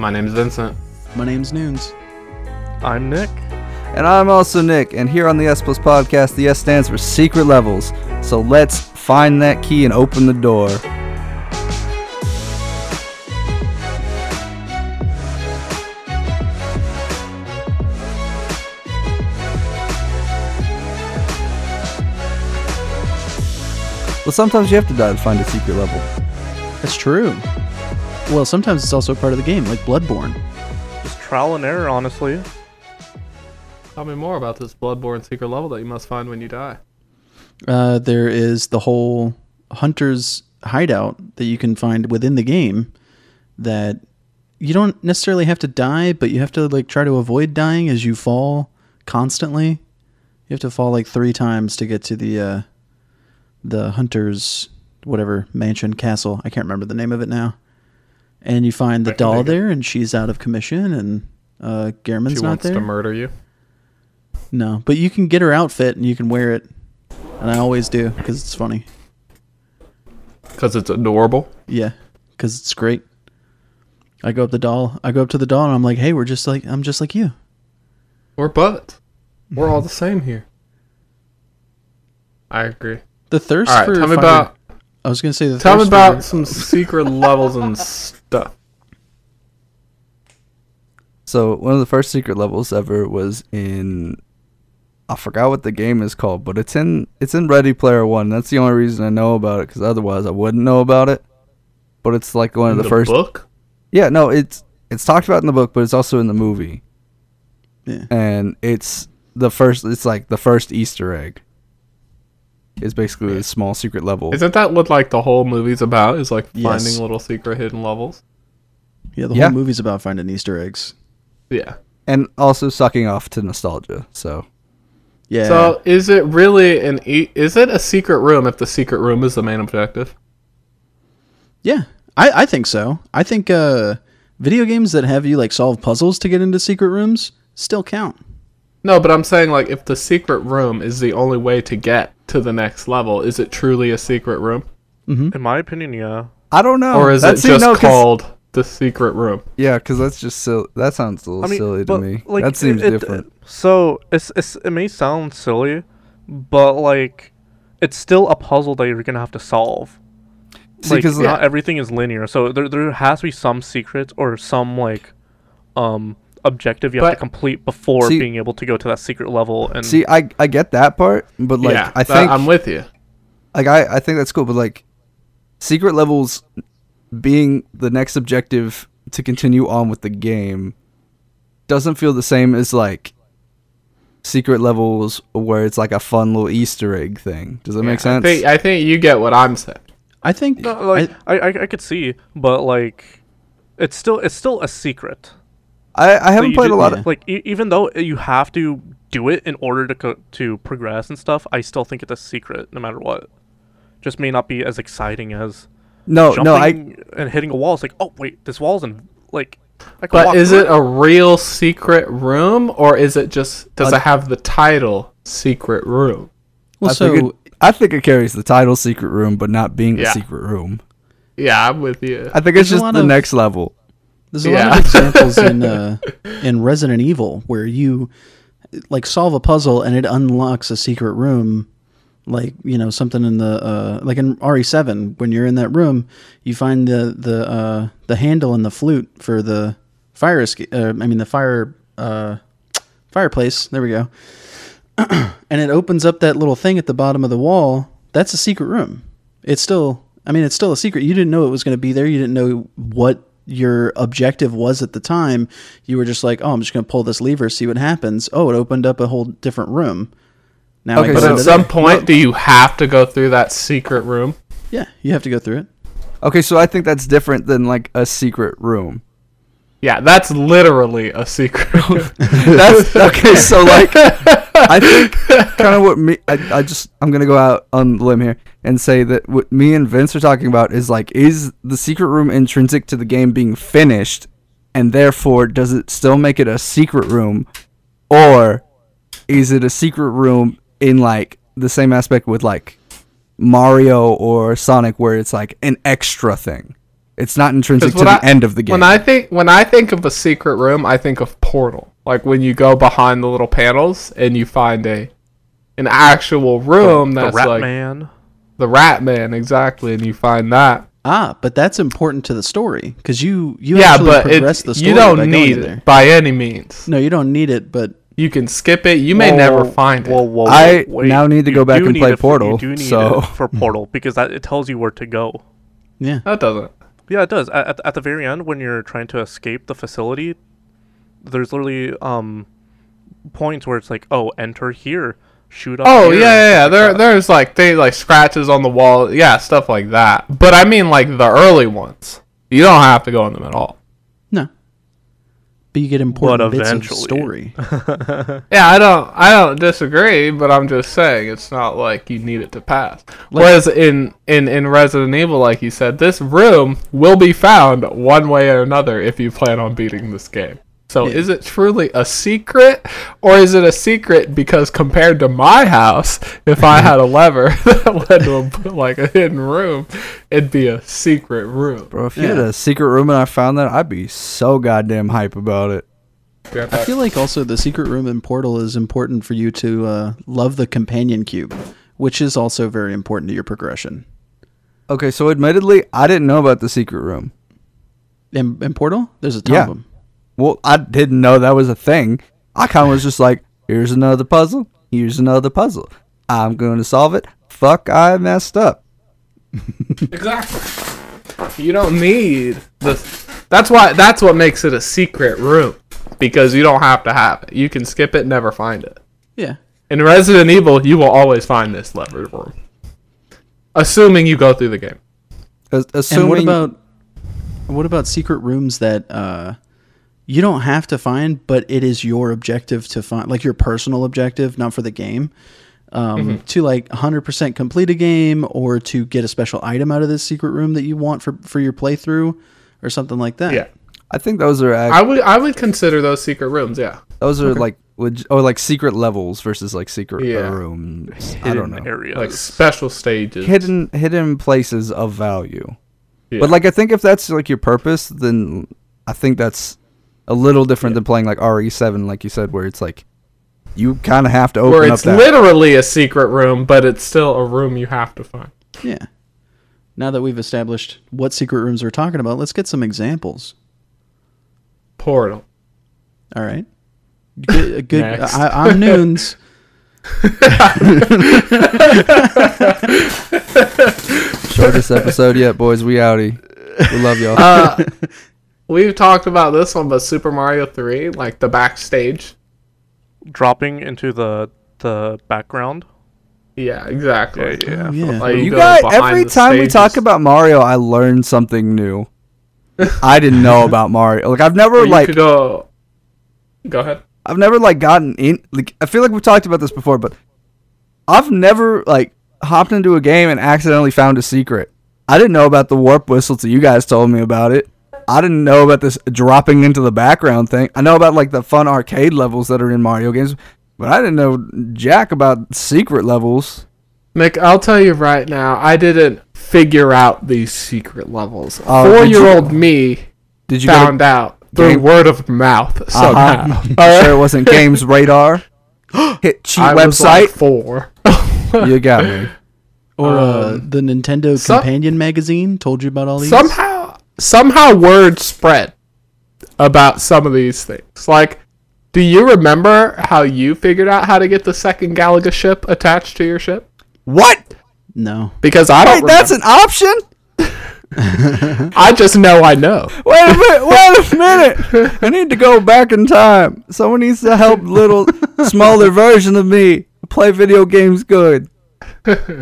My name's Vincent. My name's Noons. I'm Nick. And I'm also Nick, and here on the S Plus podcast, the S stands for secret levels. So let's find that key and open the door. Well, sometimes you have to die to find a secret level. That's true. Well, sometimes it's also part of the game, like Bloodborne. Just trial and error, honestly. Tell me more about this Bloodborne secret level that you must find when you die. Uh, there is the whole hunter's hideout that you can find within the game that you don't necessarily have to die, but you have to like try to avoid dying as you fall constantly. You have to fall like three times to get to the uh, the hunter's whatever mansion castle. I can't remember the name of it now. And you find the doll there, and she's out of commission, and uh, Gehrman's she not wants there. to murder you. No, but you can get her outfit and you can wear it, and I always do because it's funny. Because it's adorable. Yeah, because it's great. I go up the doll. I go up to the doll and I'm like, "Hey, we're just like I'm just like you." We're buds. We're all the same here. I agree. The thirst All right, for tell me fire- about I was gonna say the tell me thirst about for- some secret levels and stuff. So one of the first secret levels ever was in I forgot what the game is called, but it's in it's in Ready Player One. That's the only reason I know about it because otherwise I wouldn't know about it. But it's like one of In the, first. book. Yeah, no, it's it's talked about in the book, but it's also in the movie, Yeah. and it's the first. It's like the first Easter egg. Is basically a small secret level. Isn't that what like the whole movie's about? Is like Yes. finding little secret hidden levels. Yeah, the Yeah. whole movie's about finding Easter eggs. Yeah. and also sucking off to nostalgia. So Yeah. So is it really an e- is it a secret room if the secret room is the main objective? yeah, I I think so. I think uh, video games that have you like solve puzzles to get into secret rooms still count. No, but I'm saying like if the secret room is the only way to get to the next level, is it truly a secret room? In my opinion, yeah. I don't know. or is That's- it see, just no, 'cause- called the secret room? Yeah, because that's just silly. That sounds a little I mean, silly to me. like, that seems it- it- different. So it's, it's it may sound silly, but like it's still a puzzle that you're gonna have to solve. See, like 'cause, not uh, everything is linear, so there there has to be some secret or some like um objective you have to complete before See- being able to go to that secret level. And See, I I get that part, but like yeah, I think I'm with you. like I I think that's cool, but like secret levels being the next objective to continue on with the game doesn't feel the same as like secret levels where it's like a fun little Easter egg thing. Does that make I sense? think I think you get what I'm saying. I think No, like I- I, I I could see, but like it's still it's still a secret. I, I haven't played do- a lot yeah. of like e- even though you have to do it in order to co- to progress and stuff. I still think it's a secret, no matter what. Just may not be as exciting as no no I and hitting a wall. It's like, oh wait, this wall's in like. I But is it a real secret room or is it just does Uh, it have the title secret room? well, I so think it, I think it carries the title secret room, but not being Yeah. a secret room. Yeah, I'm with you. I think There's it's just the of- next level. There's a Yeah. lot of examples in uh, in Resident Evil where you like solve a puzzle and it unlocks a secret room, like you know something in the uh, like in RE7 when you're in that room, you find the the uh, the handle and the flute for the fire escape. Uh, I mean the fire uh, fireplace. There we go. and it opens up that little thing at the bottom of the wall. That's a secret room. It's still, I mean, it's still a secret. You didn't know it was going to be there. You didn't know what your objective was at the time. You were just like, oh, I'm just going to pull this lever, see what happens. Oh, it opened up a whole different room. Now, Okay, but so- at some there. point do you have to go through that secret room? yeah, you have to go through it. Okay, so I think that's different than like a secret room. Yeah, that's literally a secret. That's okay. So like, I think kind of what me. I, I just I'm gonna go out on the limb here and say that what me and Vince are talking about is like, is the secret room intrinsic to the game being finished, and therefore does it still make it a secret room, or is it a secret room in like the same aspect with like Mario or Sonic, where it's like an extra thing? It's not intrinsic to when the I- end of the game. When I think when I think of a secret room, I think of Portal. Like when you go behind the little panels and you find a an actual room the that's Rat like Man. the Rat Man exactly, and you find that. Ah, but that's important to the story because you you yeah, actually but progress it, the story you don't going need there. it by any means. No, you don't need it, but You can skip it. You may Whoa, never find it. Whoa, whoa, whoa, I wait. now need to You go back and play it for- Portal, You do need so- it for Portal because that it tells you where to go. yeah, That doesn't. Yeah, it does. At, at, at the very end, when you're trying to escape the facility, there's literally um points where it's like, oh, enter here, shoot up. Oh here, yeah, yeah, yeah. and There, that. there's like they like scratches on the wall. Yeah, stuff like that. But I mean, like the early ones. You don't have to go in them at all. No. But you get important bits of eventually. story. Yeah, I don't I don't disagree, but I'm just saying it's not like you need it to pass. Whereas in in in Resident Evil, like you said, this room will be found one way or another if you plan on beating this game. So Yeah. is it truly a secret, or is it a secret because compared to my house, if I had a lever that led to a, like a hidden room, it'd be a secret room. Bro, if you had a secret room and I found that, I'd be so goddamn hype about it. I feel like also the secret room in Portal is important for you to uh, love the companion cube, which is also very important to your progression. Okay, so admittedly, I didn't know about the secret room. In, in Portal, there's a ton Yeah. of them. Well, I didn't know that was a thing. I kind of was just like, here's another puzzle. Here's another puzzle. I'm going to solve it. Fuck, I messed up. Exactly. You don't need this. That's why. That's what makes it a secret room because you don't have to have it. You can skip it, and never find it. Yeah. In Resident Evil, you will always find this lever room, assuming you go through the game. As- Assuming, and what about what about secret rooms that uh, you don't have to find, but it is your objective to find, like your personal objective, not for the game, um, Mm-hmm. to like 100% complete a game or to get a special item out of this secret room that you want for for your playthrough or something like that. Yeah, I think those are act- I would. I would consider those secret rooms. Yeah. those are like leg- or like secret levels versus like secret Yeah. rooms. I don't know. areas. Like special stages. Hidden hidden places of value. Yeah. But like I think if that's like your purpose, then I think that's a little different than playing like RE7, like you said, where it's like you kind of have to open where up it's that. literally a secret room, but it's still a room you have to find. Yeah. Now that we've established what secret rooms we're talking about, let's get some examples. Portal. All right. Good. good Next. I, I'm Noons. Shortest episode yet, boys. We outie. We love y'all. Uh, we've talked about this one, but Super Mario Three, like the backstage. dropping into the the background. Yeah, exactly. Yeah, yeah. Yeah. Like, you go guys, every the time we talk about Mario, I learn something new. I didn't know about Mario. Like I've never you like could go. Go ahead. I've never like gotten in like I feel like we've talked about this before, but I've never like hopped into a game and accidentally found a secret. I didn't know about the warp whistle till you guys told me about it. I didn't know about this dropping into the background thing. I know about like the fun arcade levels that are in Mario games, but I didn't know jack about secret levels. Nick, I'll tell you right now, I didn't figure out these secret levels. Did Four-year-old me Did you found get out through game- word of mouth somehow. uh-huh. All sure it wasn't Games Radar? Hit cheat I was like website. four. you got me. Or uh, Um, the Nintendo some- Companion magazine told you about all these. somehow, somehow word spread about some of these things. Like, do you remember how you figured out how to get the second Galaga ship attached to your ship? What? No. Because I don't. Wait, that's an option? I just know I know. Wait a minute. Wait a minute. I need to go back in time. Someone needs to help little smaller version of me play video games good.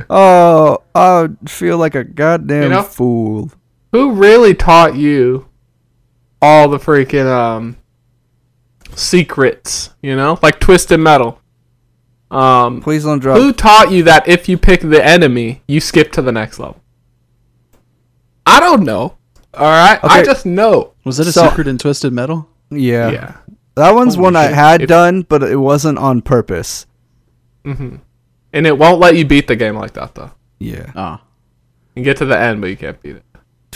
Oh, I feel like a goddamn You know? fool. Who really taught you all the freaking um secrets? You know, like Twisted Metal. Um, Please don't drop. who taught you that if you pick the enemy, you skip to the next level? I don't know. All right, I just know. Was it a So- secret in Twisted Metal? Yeah. Yeah. That one's Holy one I had If- done, but it wasn't on purpose. Mm-hmm. And it won't let you beat the game like that though. Yeah. Ah. You get to the end, but you can't beat it.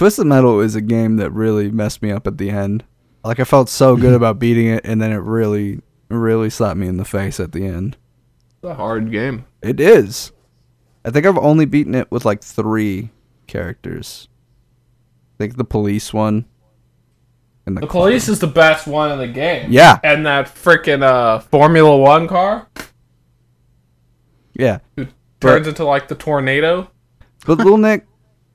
Twisted Metal is a game that really messed me up at the end. Like I felt so good about beating it, and then it really, really slapped me in the face at the end. It's a hard game. It is. I think I've only beaten it with like three characters. I think the police one. And The police is the best one in the game. Yeah, And that freaking uh, Formula One car yeah. turns into like the tornado. But little Nick,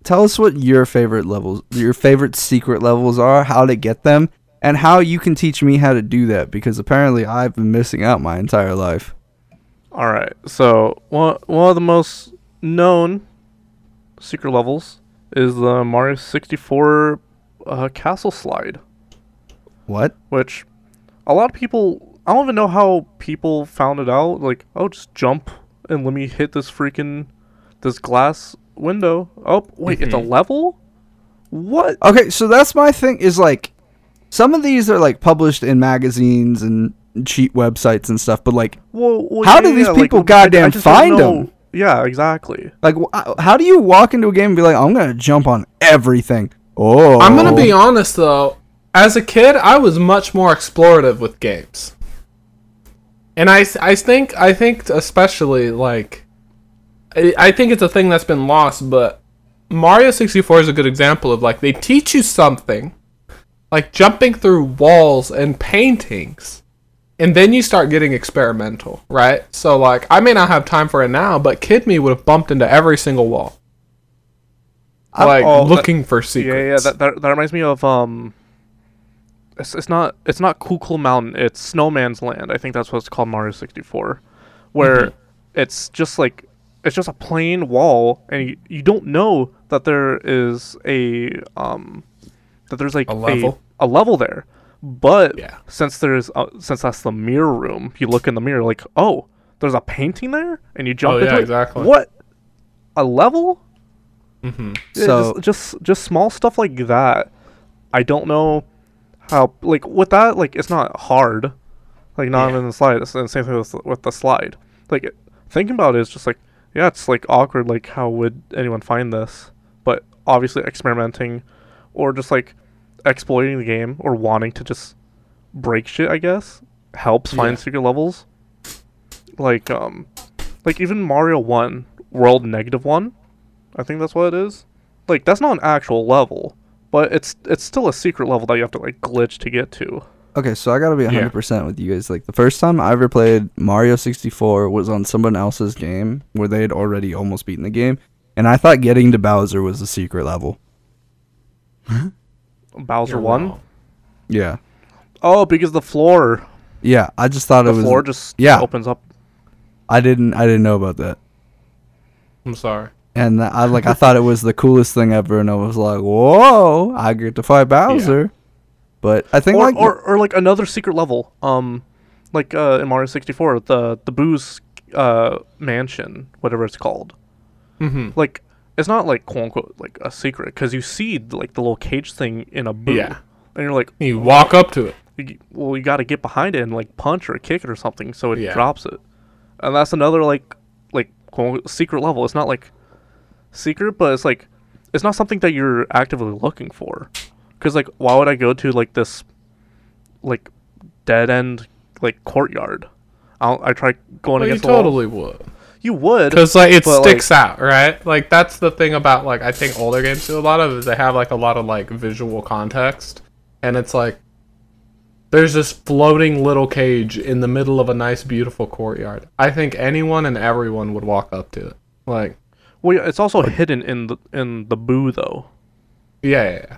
tell us what your favorite levels, your favorite secret levels are, how to get them, and how you can teach me how to do that because apparently I've been missing out my entire life. All right. So one one of the most known secret levels is the Mario 64 uh, castle slide, What? which a lot of people. I don't even know how people found it out. Like, oh, just jump and let me hit this freaking this glass window. Oh, wait, it's a mm-hmm. level. What? Okay, so that's my thing is like some of these are like published in magazines and cheat websites and stuff, but like Well, well, How yeah, do these yeah, like, people I- I goddamn find them? Yeah, exactly. like uh, how do you walk into a game and be like, I'm gonna jump on everything? Oh, I'm gonna be honest though. As a kid, I was much more explorative with games, and I, I think I think especially like I, think it's a thing that's been lost. But Mario 64 is a good example of like they teach you something, like jumping through walls and paintings, and then you start getting experimental, right? So like I may not have time for it now, but kid me would have bumped into every single wall, like oh, that- looking for secrets. Yeah, yeah. That, that that reminds me of um. It's, it's not it's not Cool, Cool Mountain. It's Snowman's Land. I think that's what it's called Mario 64, where Mm-hmm. it's just like it's just a plain wall, and you, you don't know that there is a um that there's like A level? a, level there. But Yeah. since there's uh, since that's the mirror room, you look in the mirror like, oh, there's a painting there, and you jump Oh, into yeah, it. exactly. What? A level? hmm Yeah, So- just, just just small stuff like that. I don't know how like with that like it's not hard, like not Yeah. even the slide. It's the same thing with with the slide. Like thinking about it is just like yeah, it's like awkward. Like how would anyone find this? But obviously experimenting, or just like exploiting the game or wanting to just break shit. I guess helps find secret levels. Like um, like even Mario One World Negative One. I think that's what it is. Like that's not an actual level, but it's it's still a secret level that you have to like glitch to get to. Okay, so I gotta be Yeah. 100% with you guys. Like, the first time I ever played Mario 64 was on someone else's game where they had already almost beaten the game. And I thought getting to Bowser was the secret level. Bowser One. Yeah. Oh, because the floor, Yeah, I just thought the it was. floor just yeah. opens up. I didn't. I didn't know about that. I'm sorry. And I like. I thought it was the coolest thing ever, and I was like, "Whoa! I get to fight Bowser." But I think Or, like or or like another secret level. Um, like uh in Mario sixty four, the the Boo's uh mansion, whatever it's called. Mm-hmm. Like it's not like quote unquote like a secret because you see like the little cage thing in a Boo. Yeah. And you're like, You walk up to it. you, well, you got to get behind it and like punch or kick it or something so it Yeah. drops it. And that's another like like quote, secret level. It's not like secret, but it's like it's not something that you're actively looking for. Cuz like why would I go to like this like dead end like courtyard? I'll, I try going Well, you against the wall. totally would. You would. Because like it But, sticks out, right? Like that's the thing about like I think older games do a lot of is they have like a lot of like visual context, and it's like there's this floating little cage in the middle of a nice, beautiful courtyard. I think anyone and everyone would walk up to it. Like, well, yeah, it's also hidden in the in the boo though. yeah, yeah, yeah,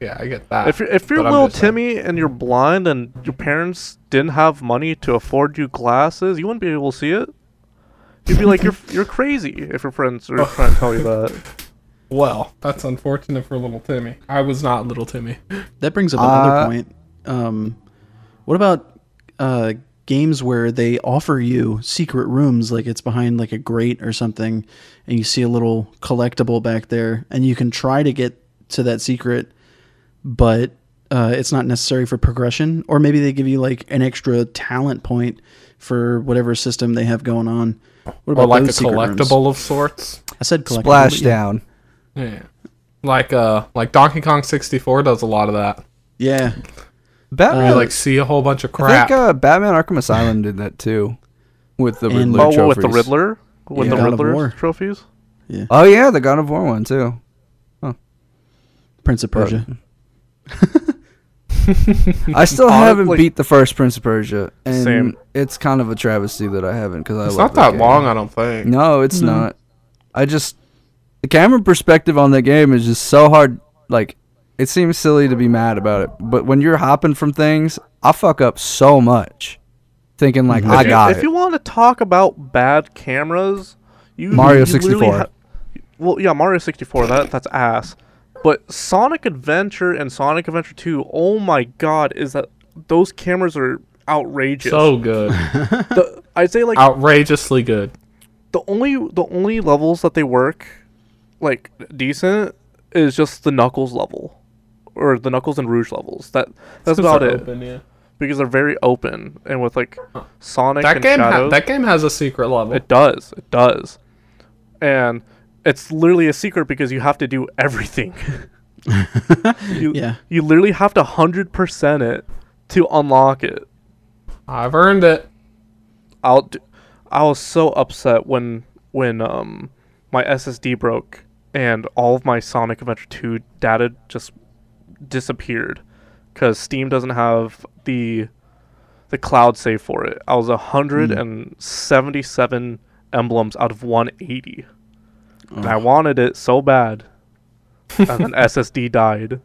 yeah I get that. If you're, if you're But little just saying. Timmy and you're blind and your parents didn't have money to afford you glasses, you wouldn't be able to see it. You'd be like, you're you're crazy if your friends are trying to tell you that. well, that's unfortunate for little Timmy. I was not little Timmy. That brings up another Uh, point. Um, what about uh, games where they offer you secret rooms, like it's behind like a grate or something, and you see a little collectible back there, and you can try to get to that secret, but uh, it's not necessary for progression, or maybe they give you like an extra talent point for whatever system they have going on. What Or like a those secret rooms? collectible of sorts. I said collectible. but yeah. Splashdown. Yeah. Like uh, like Donkey Kong 64 does a lot of that. Yeah. Batman, You Uh, like see a whole bunch of I crap. think uh, Batman Arkham Asylum did that too, with the And- Riddler Oh, trophies. with the Riddler, with Yeah. the God of Riddler War. trophies. Oh yeah, the God of War one too. Prince of But- Persia. I still haven't like- beat the first Prince of Persia, and Same. it's kind of a travesty that I haven't because I it's love not that game. long, I don't think. No, it's No. not. I just the camera perspective on that game is just so hard. Like, it seems silly to be mad about it, but when you're hopping from things, I fuck up so much, thinking like Mhm. I If you- got if it. you want to talk about bad cameras, you Mario 64. ha- well, yeah, Mario 64. That that's ass. But Sonic Adventure and Sonic Adventure 2, oh my god, is that those cameras are outrageous. So good, the, I'd say like outrageously good. the only the only levels that they work like decent is just the Knuckles level or the Knuckles and Rouge levels. That that's about it Open, yeah. because they're very open and with like Sonic That and game, ha- Shadows. that game has a secret level. It does. It does. And it's literally a secret because you have to do everything. you, Yeah. You literally have to 100% it to unlock it. I've earned it. I'll d- I was so upset when when um my SSD broke and all of my Sonic Adventure 2 data just disappeared cuz Steam doesn't have the the cloud save for it. I was 177 emblems out of 180. And I wanted it so bad. and then SSD died.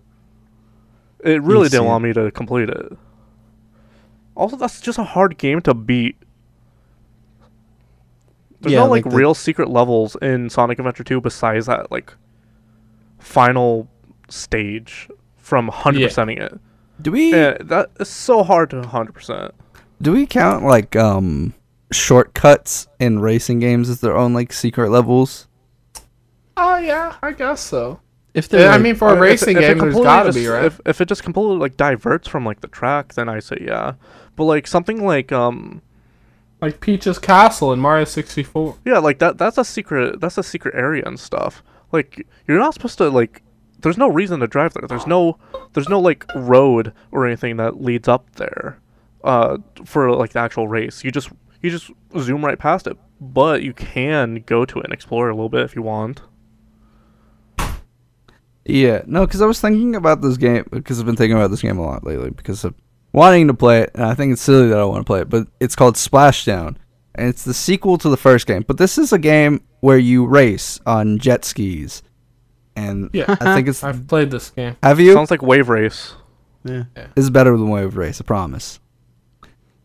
It really didn't want me to complete it. Also, that's just a hard game to beat. There's Yeah, no like, like the- real secret levels in Sonic Adventure 2 besides that like final stage from 100%ing it. do we Yeah, that is so hard to 100%. do we count like um shortcuts in racing games as their own like secret levels? Oh yeah, I guess so. If they're Yeah, I mean, for a if- racing if game, there's completely got to just- be right. If, if it just completely like diverts from like the track, then I say yeah. But like something like um like Peach's Castle in Mario 64. yeah, like that that's a secret that's a secret area and stuff. Like you're not supposed to like there's no reason to drive there. There's no there's no like road or anything that leads up there uh for like the actual race. You just you just zoom right past it. But you can go to it and explore it a little bit if you want. Yeah, no, because I was thinking about this game because I've been thinking about this game a lot lately because of wanting to play it, and I think it's silly that I want to play it. But it's called Splashdown, and it's the sequel to the first game. But this is a game where you race on jet skis, and Yeah. I think it's I've played this game. have you Sounds like Wave Race. yeah. it's better than Wave Race. I promise.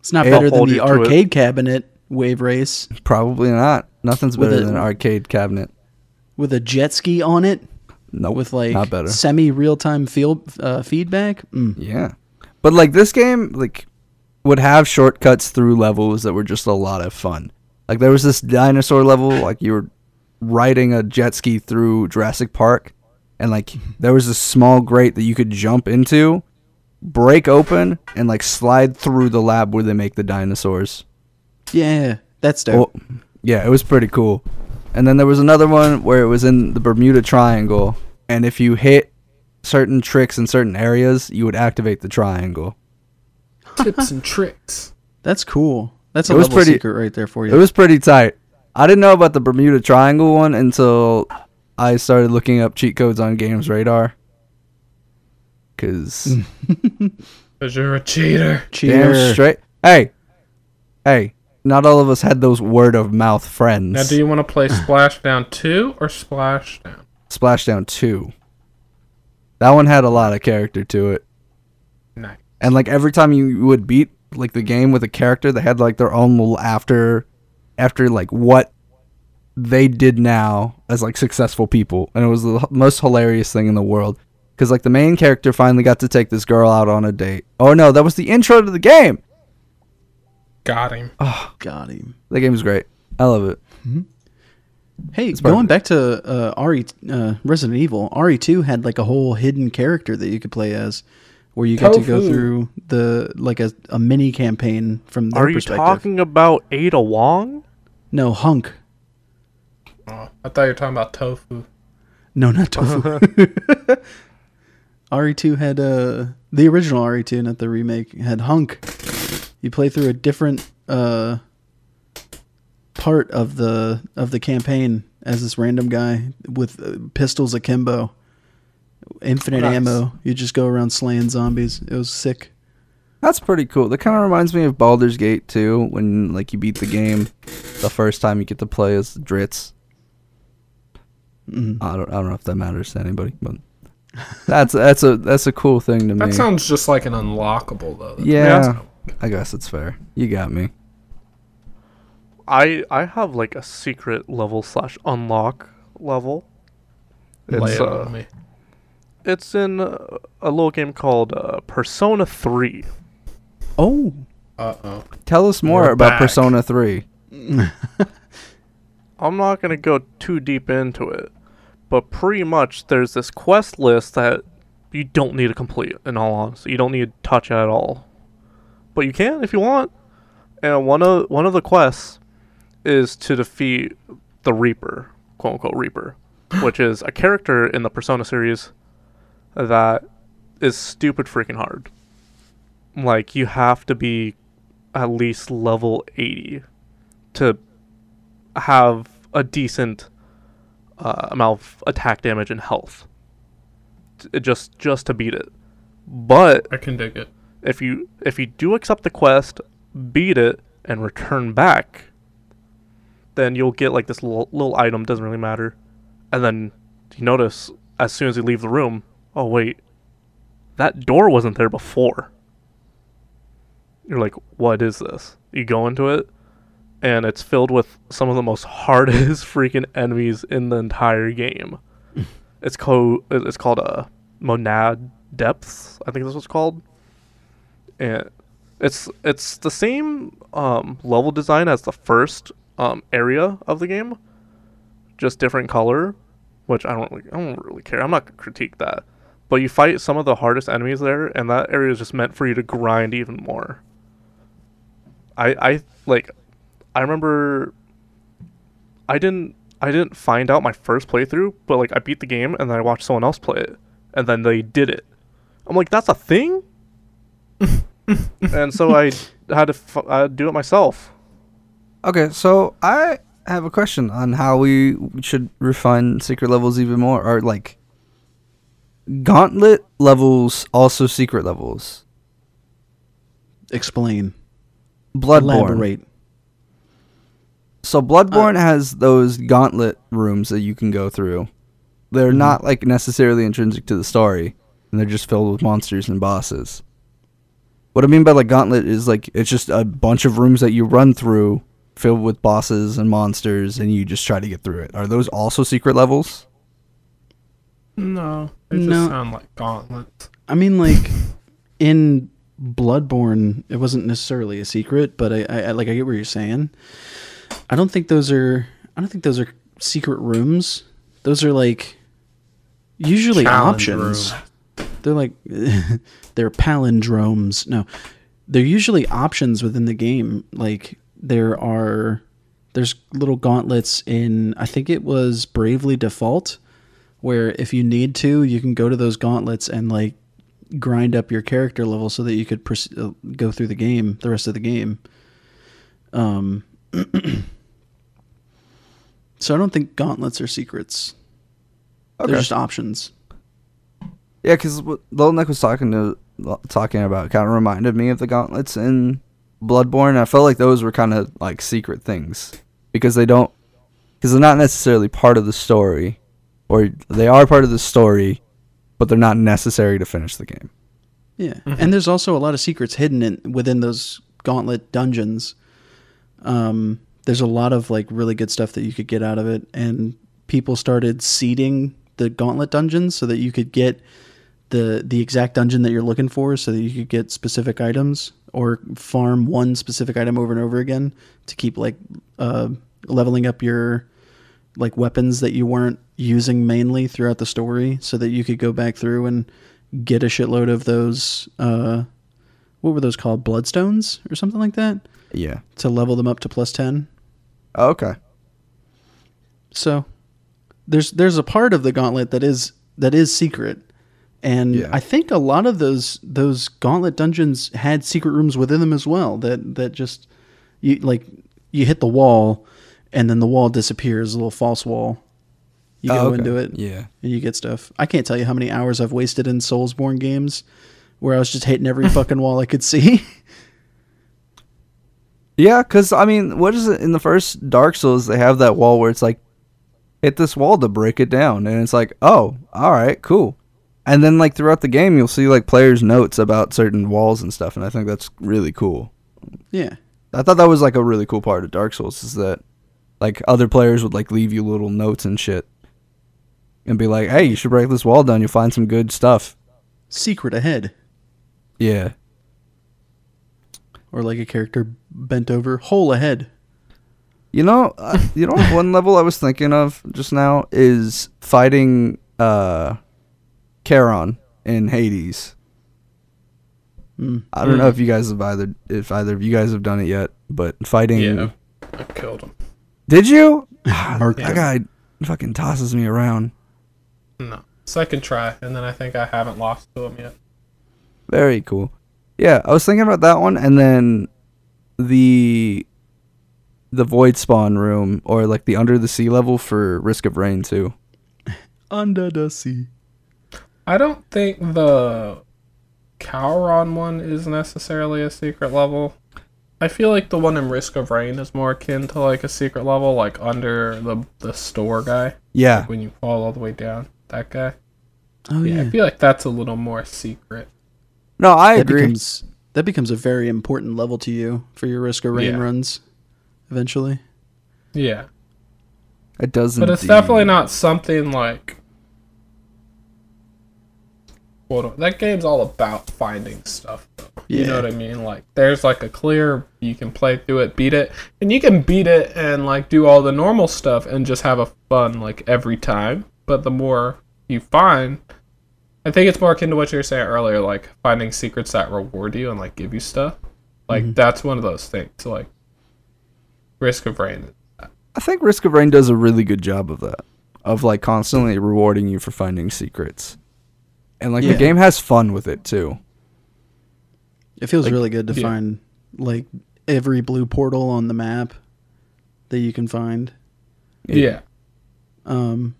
It's not I'll better than the you it. arcade cabinet wave race Probably not. Nothing's With better a- than an arcade cabinet. with a jet ski on it Nope, with like semi real time field uh, feedback. Mm. Yeah. But like this game like would have shortcuts through levels that were just a lot of fun. Like there was this dinosaur level like you were riding a jet ski through Jurassic Park and like there was this small grate that you could jump into, break open and like slide through the lab where they make the dinosaurs. Yeah, that's dope. Well, yeah, it was pretty cool. And then there was another one where it was in the Bermuda Triangle and if you hit certain tricks in certain areas, you would activate the triangle. Tips and tricks. That's cool. That's It a was level pretty- secret right there for you. It was pretty tight. I didn't know about the Bermuda Triangle one until I started looking up cheat codes on Games Radar. Cause Cause you're a cheater. Cheater. damn straight. Hey, hey, not all of us had those word of mouth friends. Now, do you want to play Splashdown 2 or Splashdown? Splashdown two. That one had a lot of character to it, Nice. and like every time you would beat like the game with a character, they had like their own little after, after like what they did now as like successful people, and it was the most hilarious thing in the world. Because like the main character finally got to take this girl out on a date. Oh no, that was the intro to the game. Got him. Oh, Got him. The game is great. I love it. Hmm? Hey, It's going perfect. back to uh, RE uh, Resident Evil, RE2 had like a whole hidden character that you could play as, where you got to go through the like a, a mini campaign from their Are you perspective. talking about Ada Wong? No, Hunk. Oh, I thought you were talking about tofu. No, not tofu. RE2 had uh the original RE2, not the remake, had Hunk. You play through a different uh part of the of the campaign as this random guy with uh, pistols akimbo, infinite Nice. ammo. You just go around slaying zombies. It was sick. That's pretty cool. That kind of reminds me of Baldur's Gate too, when like you beat the game the first time you get to play as Drizzt. Mhm. I don't, I don't know if that matters to anybody, but that's that's a that's a cool thing to me. That sounds just like an unlockable though. yeah, I guess it's fair. You got me. I I have like a secret level slash unlock level. Lay It's it uh, on me. it's in uh, a little game called uh, Persona Three. Oh, Uh oh. Tell us more We're about back. Persona Three. I'm not gonna go too deep into it, but pretty much there's this quest list that you don't need to complete. In all honesty, you don't need to touch it at all, but you can if you want. And one of one of the quests is to defeat the Reaper, quote unquote Reaper, which is a character in the Persona series that is stupid freaking hard. Like you have to be at least level 80 to have a decent uh, amount of attack damage and health. T- just just to beat it. But I can dig it. if you if you do accept the quest, beat it, and return back, then you'll get like this little, little item. Doesn't really matter, and then you notice as soon as you leave the room, oh wait, that door wasn't there before. You're like, what is this? You go into it, and it's filled with some of the most hardest freaking enemies in the entire game. it's called it's called uh, Monad Depths. I think that's what it's called. And it's it's the same um, level design as the first um, area of the game, just different color, which I don't really, I don't really care. I'm not gonna critique that, but you fight some of the hardest enemies there, and that area is just meant for you to grind even more. I I like, I remember. I didn't I didn't find out my first playthrough, but like I beat the game and then I watched someone else play it, and then they did it. I'm like, that's a thing. and so I had to f- uh, do it myself. Okay, so I have a question on how we should refine secret levels even more. Or like gauntlet levels, also secret levels. explain, Bloodborne. elaborate. So Bloodborne has those gauntlet rooms that you can go through. They're Mhm. not like necessarily intrinsic to the story, and they're just filled with monsters and bosses. What I mean by like gauntlet is like it's just a bunch of rooms that you run through filled with bosses and monsters and you just try to get through it. Are those also secret levels? No, they just No. sound like gauntlets. I mean, like in Bloodborne, it wasn't necessarily a secret, but I, I, I like I get what you're saying. I don't think those are. I don't think those are secret rooms. Those are like usually Challenge options. room. They're like they're palindromes. No, they're usually options within the game. Like there are there's little gauntlets in. I think it was Bravely Default, where if you need to, you can go to those gauntlets and like grind up your character level so that you could pers- uh, go through the game, the rest of the game. Um. so I don't think gauntlets are secrets. Okay. They're just options. Yeah, because what Little Nick was talking to talking about kind of reminded me of the gauntlets in Bloodborne. I felt like those were kind of like secret things because they don't because they're not necessarily part of the story, or they are part of the story, but they're not necessary to finish the game. Yeah, and there's also a lot of secrets hidden in within those gauntlet dungeons. Um, there's a lot of like really good stuff that you could get out of it, and people started seeding the gauntlet dungeons so that you could get the the exact dungeon that you're looking for, so that you could get specific items or farm one specific item over and over again to keep like uh, leveling up your like weapons that you weren't using mainly throughout the story, so that you could go back through and get a shitload of those uh what were those called bloodstones or something like that Yeah. to level them up to plus 10 Okay. so there's there's a part of the gauntlet that is that is secret. And Yeah. I think a lot of those those gauntlet dungeons had secret rooms within them as well that that just you like you hit the wall and then the wall disappears, a little false wall. You go Oh, okay. into it Yeah. and you get stuff. I can't tell you how many hours I've wasted in Soulsborne games where I was just hitting every fucking wall I could see. Yeah, because I mean, what is it in the first Dark Souls? They have that wall where it's like, hit this wall to break it down, and it's like, oh, all right, cool. And then like throughout the game, you'll see like players' notes about certain walls and stuff, and I think that's really cool. yeah. I thought that was like a really cool part of Dark Souls is that like other players would like leave you little notes and shit, and be like, hey, you should break this wall down. You'll find some good stuff. Secret ahead. Yeah. Or like a character bent over, hole ahead. You know, uh, you know, one level I was thinking of just now is fighting uh, Charon in Hades. Mm. I don't know if you guys have either, if either of you guys have done it yet, but fighting. Yeah, I killed him. Did you? Mark that guy fucking tosses me around. No, second try, and then I think I haven't lost to him yet. Very cool. Yeah, I was thinking about that one, and then the the void spawn room, or like the under the sea level for Risk of Rain 2. Under the sea. I don't think the Charon one is necessarily a secret level. I feel like the one in Risk of Rain is more akin to like a secret level, like under the the store guy Yeah, when you fall all the way down. That guy. Oh yeah, yeah. I feel like that's a little more secret. no, I that agree. becomes that becomes a very important level to you for your risk of rain Yeah. runs eventually. Yeah, It doesn't. but it's definitely not something like. That game's all about finding stuff. Though. You know what I mean? Like, there's like a clear. You can play through it, beat it, and you can beat it and like do all the normal stuff and just have a fun like every time. But the more you find, I think it's more akin to what you were saying earlier, like finding secrets that reward you and like give you stuff. Like mm-hmm. that's one of those things. Like Risk of Rain. I think Risk of Rain does a really good job of that, of like constantly rewarding you for finding secrets, and like Yeah. the game has fun with it too. It feels Like, really good to yeah. find like every blue portal on the map that you can find. Yeah. Um,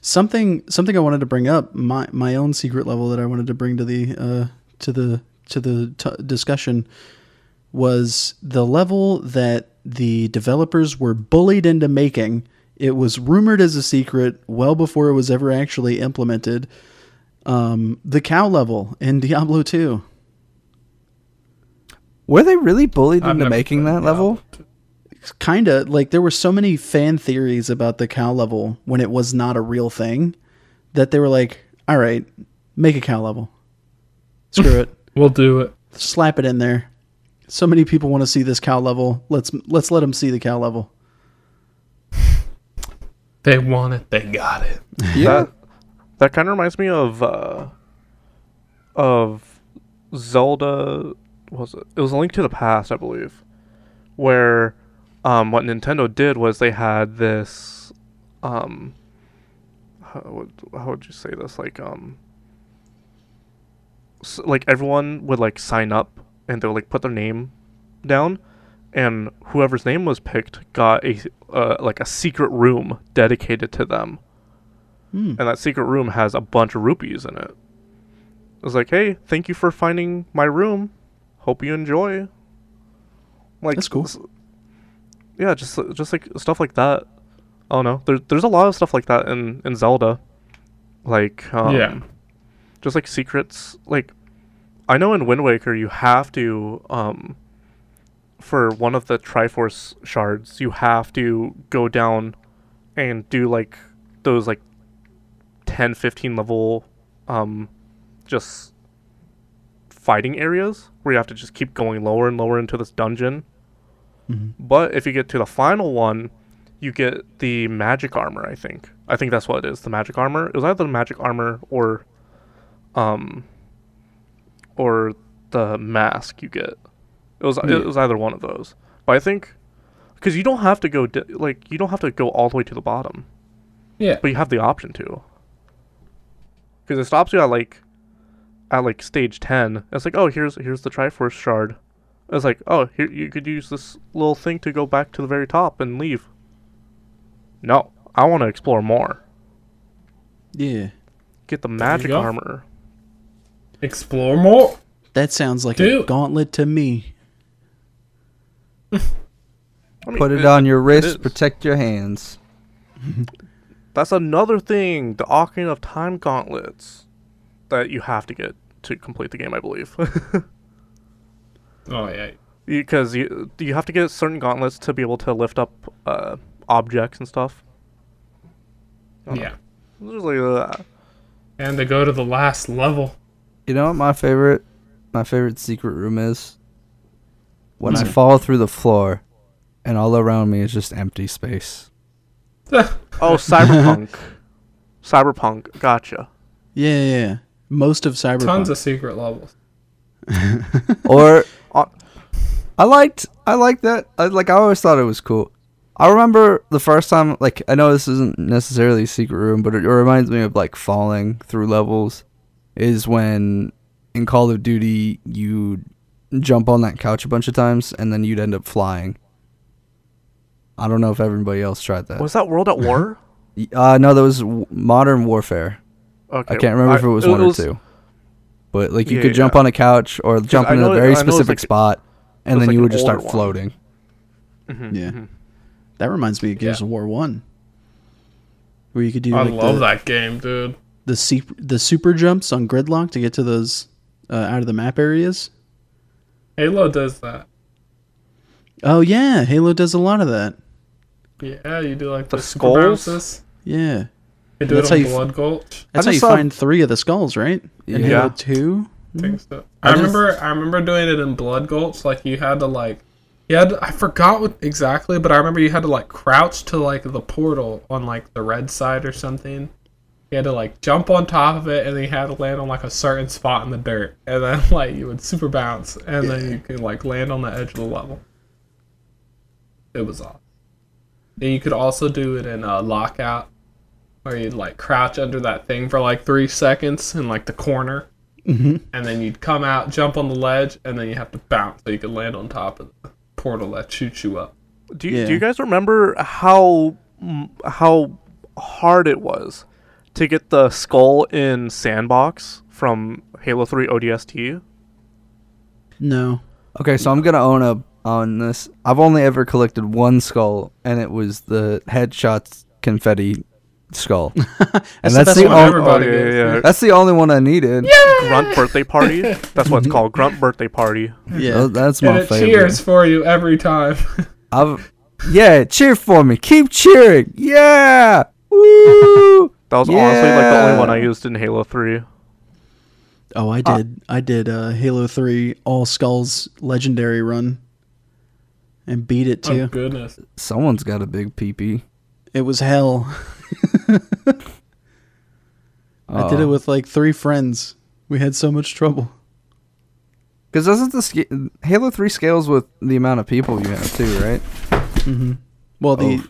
something something I wanted to bring up my my own secret level that I wanted to bring to the uh, to the to the t- discussion was the level that the developers were bullied into making. It was rumored as a secret well before it was ever actually implemented. Um, the cow level in Diablo 2. Were they really bullied I've into making that level? Diablo. kind of like there were so many fan theories about the cow level when it was not a real thing that they were like all right make a cow level screw it We'll do it. slap it in there so many people want to see this cow level let's let's let them see the cow level They want it. They got it. Yeah, That that kind of reminds me of uh, of Zelda. Was it? It was a Link to the Past, I believe, where um, what Nintendo did was they had this um, how would how would you say this like um, s like everyone would like sign up and they would like put their name down and whoever's name was picked got a uh, like a secret room dedicated to them Hmm. and that secret room has a bunch of rupees in it. I was like, hey, thank you for finding my room. Hope you enjoy. Like That's cool. Yeah, just just like stuff like that. I don't know. There's there's a lot of stuff like that in in Zelda. Like um, Yeah. just like secrets. Like I know in Wind Waker you have to um for one of the Triforce shards you have to go down and do like those like 10 15 level um just fighting areas where you have to just keep going lower and lower into this dungeon Mhm. but if you get to the final one you get the magic armor i think i think that's what it is the magic armor it was either the magic armor or um or the mask you get it was Yeah. it was either one of those but i think because you don't have to go di- like you don't have to go all the way to the bottom Yeah. but you have the option to. Because it stops you at like, at like stage ten. It's like, oh, here's here's the Triforce shard. It's like, oh, here you could use this little thing to go back to the very top and leave. No, I want to explore more. Yeah. Get the magic armor. Explore more. That sounds like a gauntlet to me. I mean, Put it on your wrist, protect your hands. That's another thing, the Ocarina of Time gauntlets that you have to get to complete the game, I believe. Oh yeah. because you you have to get certain gauntlets to be able to lift up uh, objects and stuff. I don't know. Yeah. There's like uh, And to go to the last level. You know what my favorite my favorite secret room is? When I What's it? fall through the floor and all around me is just empty space. oh cyberpunk, cyberpunk. Gotcha. Yeah, yeah, yeah. Most of Cyberpunk. Tons of secret levels. Or Uh, I liked I liked that. I, like I always thought it was cool. I remember the first time like I know this isn't necessarily a secret room, but it reminds me of like falling through levels is when in Call of Duty you jump on that couch a bunch of times and then you'd end up flying. I don't know if everybody else tried that. Was that World at War? Uh, no, that was w- Modern Warfare. Okay. I can't remember if it was one or two. But like you Yeah, could jump yeah. on a couch or jump I into a very I know it's specific like- spot, and then like you would just start one. floating. Mhm, Yeah. mhm. That reminds me of Gears Yeah. of War One, where you could do I like love the, that game, dude. the super, the super jumps on gridlock to get to those uh, out of the map areas. Halo does that. Oh yeah, Halo does a lot of that. Yeah, you do like The the, skulls? bounces. Yeah, You do That's it how on you f- Blood Gulch. that's how you saw- find three of the skulls, right? In Yeah. Halo Yeah. Two. I think so. I I just- remember I remember doing it in Blood Gulch. Like you had to like Yeah, I forgot what exactly, but I remember you had to like crouch to like the portal on like the red side or something. You had to like jump on top of it and then you had to land on like a certain spot in the dirt. And then like you would super bounce and then you could like land on the edge of the level. It was awesome. And you could also do it in uh, lockout where you'd like crouch under that thing for like three seconds in like the corner Mm-hmm. and then you'd come out, jump on the ledge, and then you have to bounce so you could land on top of the portal that shoots you up. Do you, Yeah. do you guys remember how how hard it was to get the skull in Sandbox from Halo 3 ODST? No. Okay, so I'm gonna own up on this. I've only ever collected one skull, and it was the headshots confetti skull, and the that's best the only. ever. Oh, yeah, yeah, yeah. That's the only one I needed. Grunt birthday party. That's what it's called. Grunt birthday party. Yeah. Tha- that's And my it favorite. cheers for you every time. I've, yeah, cheer for me. Keep cheering. Yeah. Woo. That was honestly like the only one I used in Halo 3. Oh, I did. I did uh, Halo Three All Skulls Legendary run, and beat it oh too. goodness. Someone's got a big peepee. It was hell. I did it Oh. with like three friends. We had so much trouble. Because doesn't the sca- Halo Three scales with the amount of people you have too, right? hmm Well, the Oh.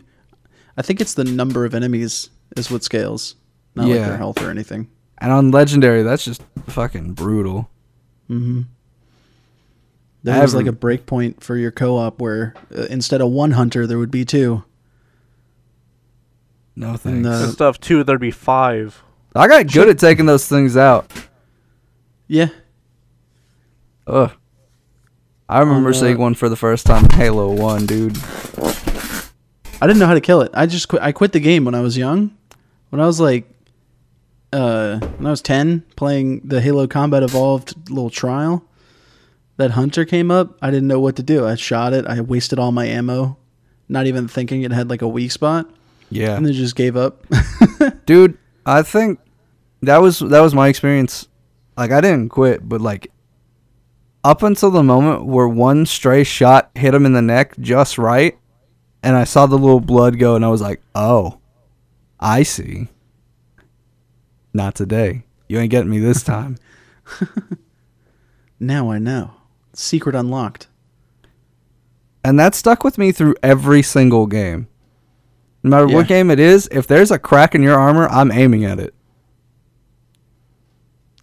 I think it's the number of enemies is what scales, not like their health or anything. And on Legendary, that's just fucking brutal. hmm There was like a break point for your co-op where uh, instead of one hunter, there would be two. No thanks. And, uh, Instead of two, there'd be five. I got good at taking those things out. Yeah, Ugh. I remember On, uh, seeing one for the first time in Halo One, dude. I didn't know how to kill it. I just quit. I quit the game when I was young. When I was like, uh, when I was ten, playing the Halo Combat Evolved little trial, that hunter came up. I didn't know what to do. I shot it. I wasted all my ammo, not even thinking it had like a weak spot, Yeah. and then just gave up. dude i think that was that was my experience like i didn't quit but like up until the moment where one stray shot hit him in the neck just right and i saw the little blood go and i was like oh i see not today you ain't getting me this time now I know. Secret unlocked. and that stuck with me through every single game No matter Yeah. what game it is, if there's a crack in your armor, I'm aiming at it.